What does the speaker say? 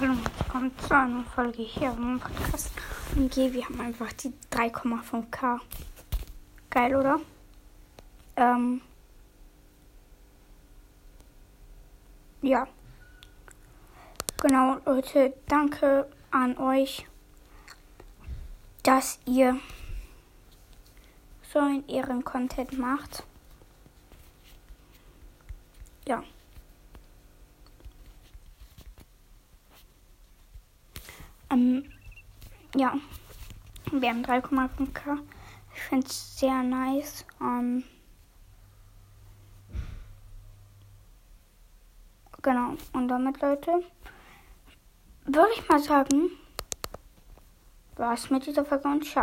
Hallo willkommen zu einer Folge hier im Podcast. Und je, wir haben einfach die 3,5k. Geil, oder? Ähm. Ja. Genau, Leute, danke an euch, dass ihr so einen Ehren-Content macht. Ja. Ähm, ja, wir haben 3,5k. Ich finde es sehr nice. Ähm, genau, und damit, Leute, würde ich mal sagen, was mit dieser Folge und ciao.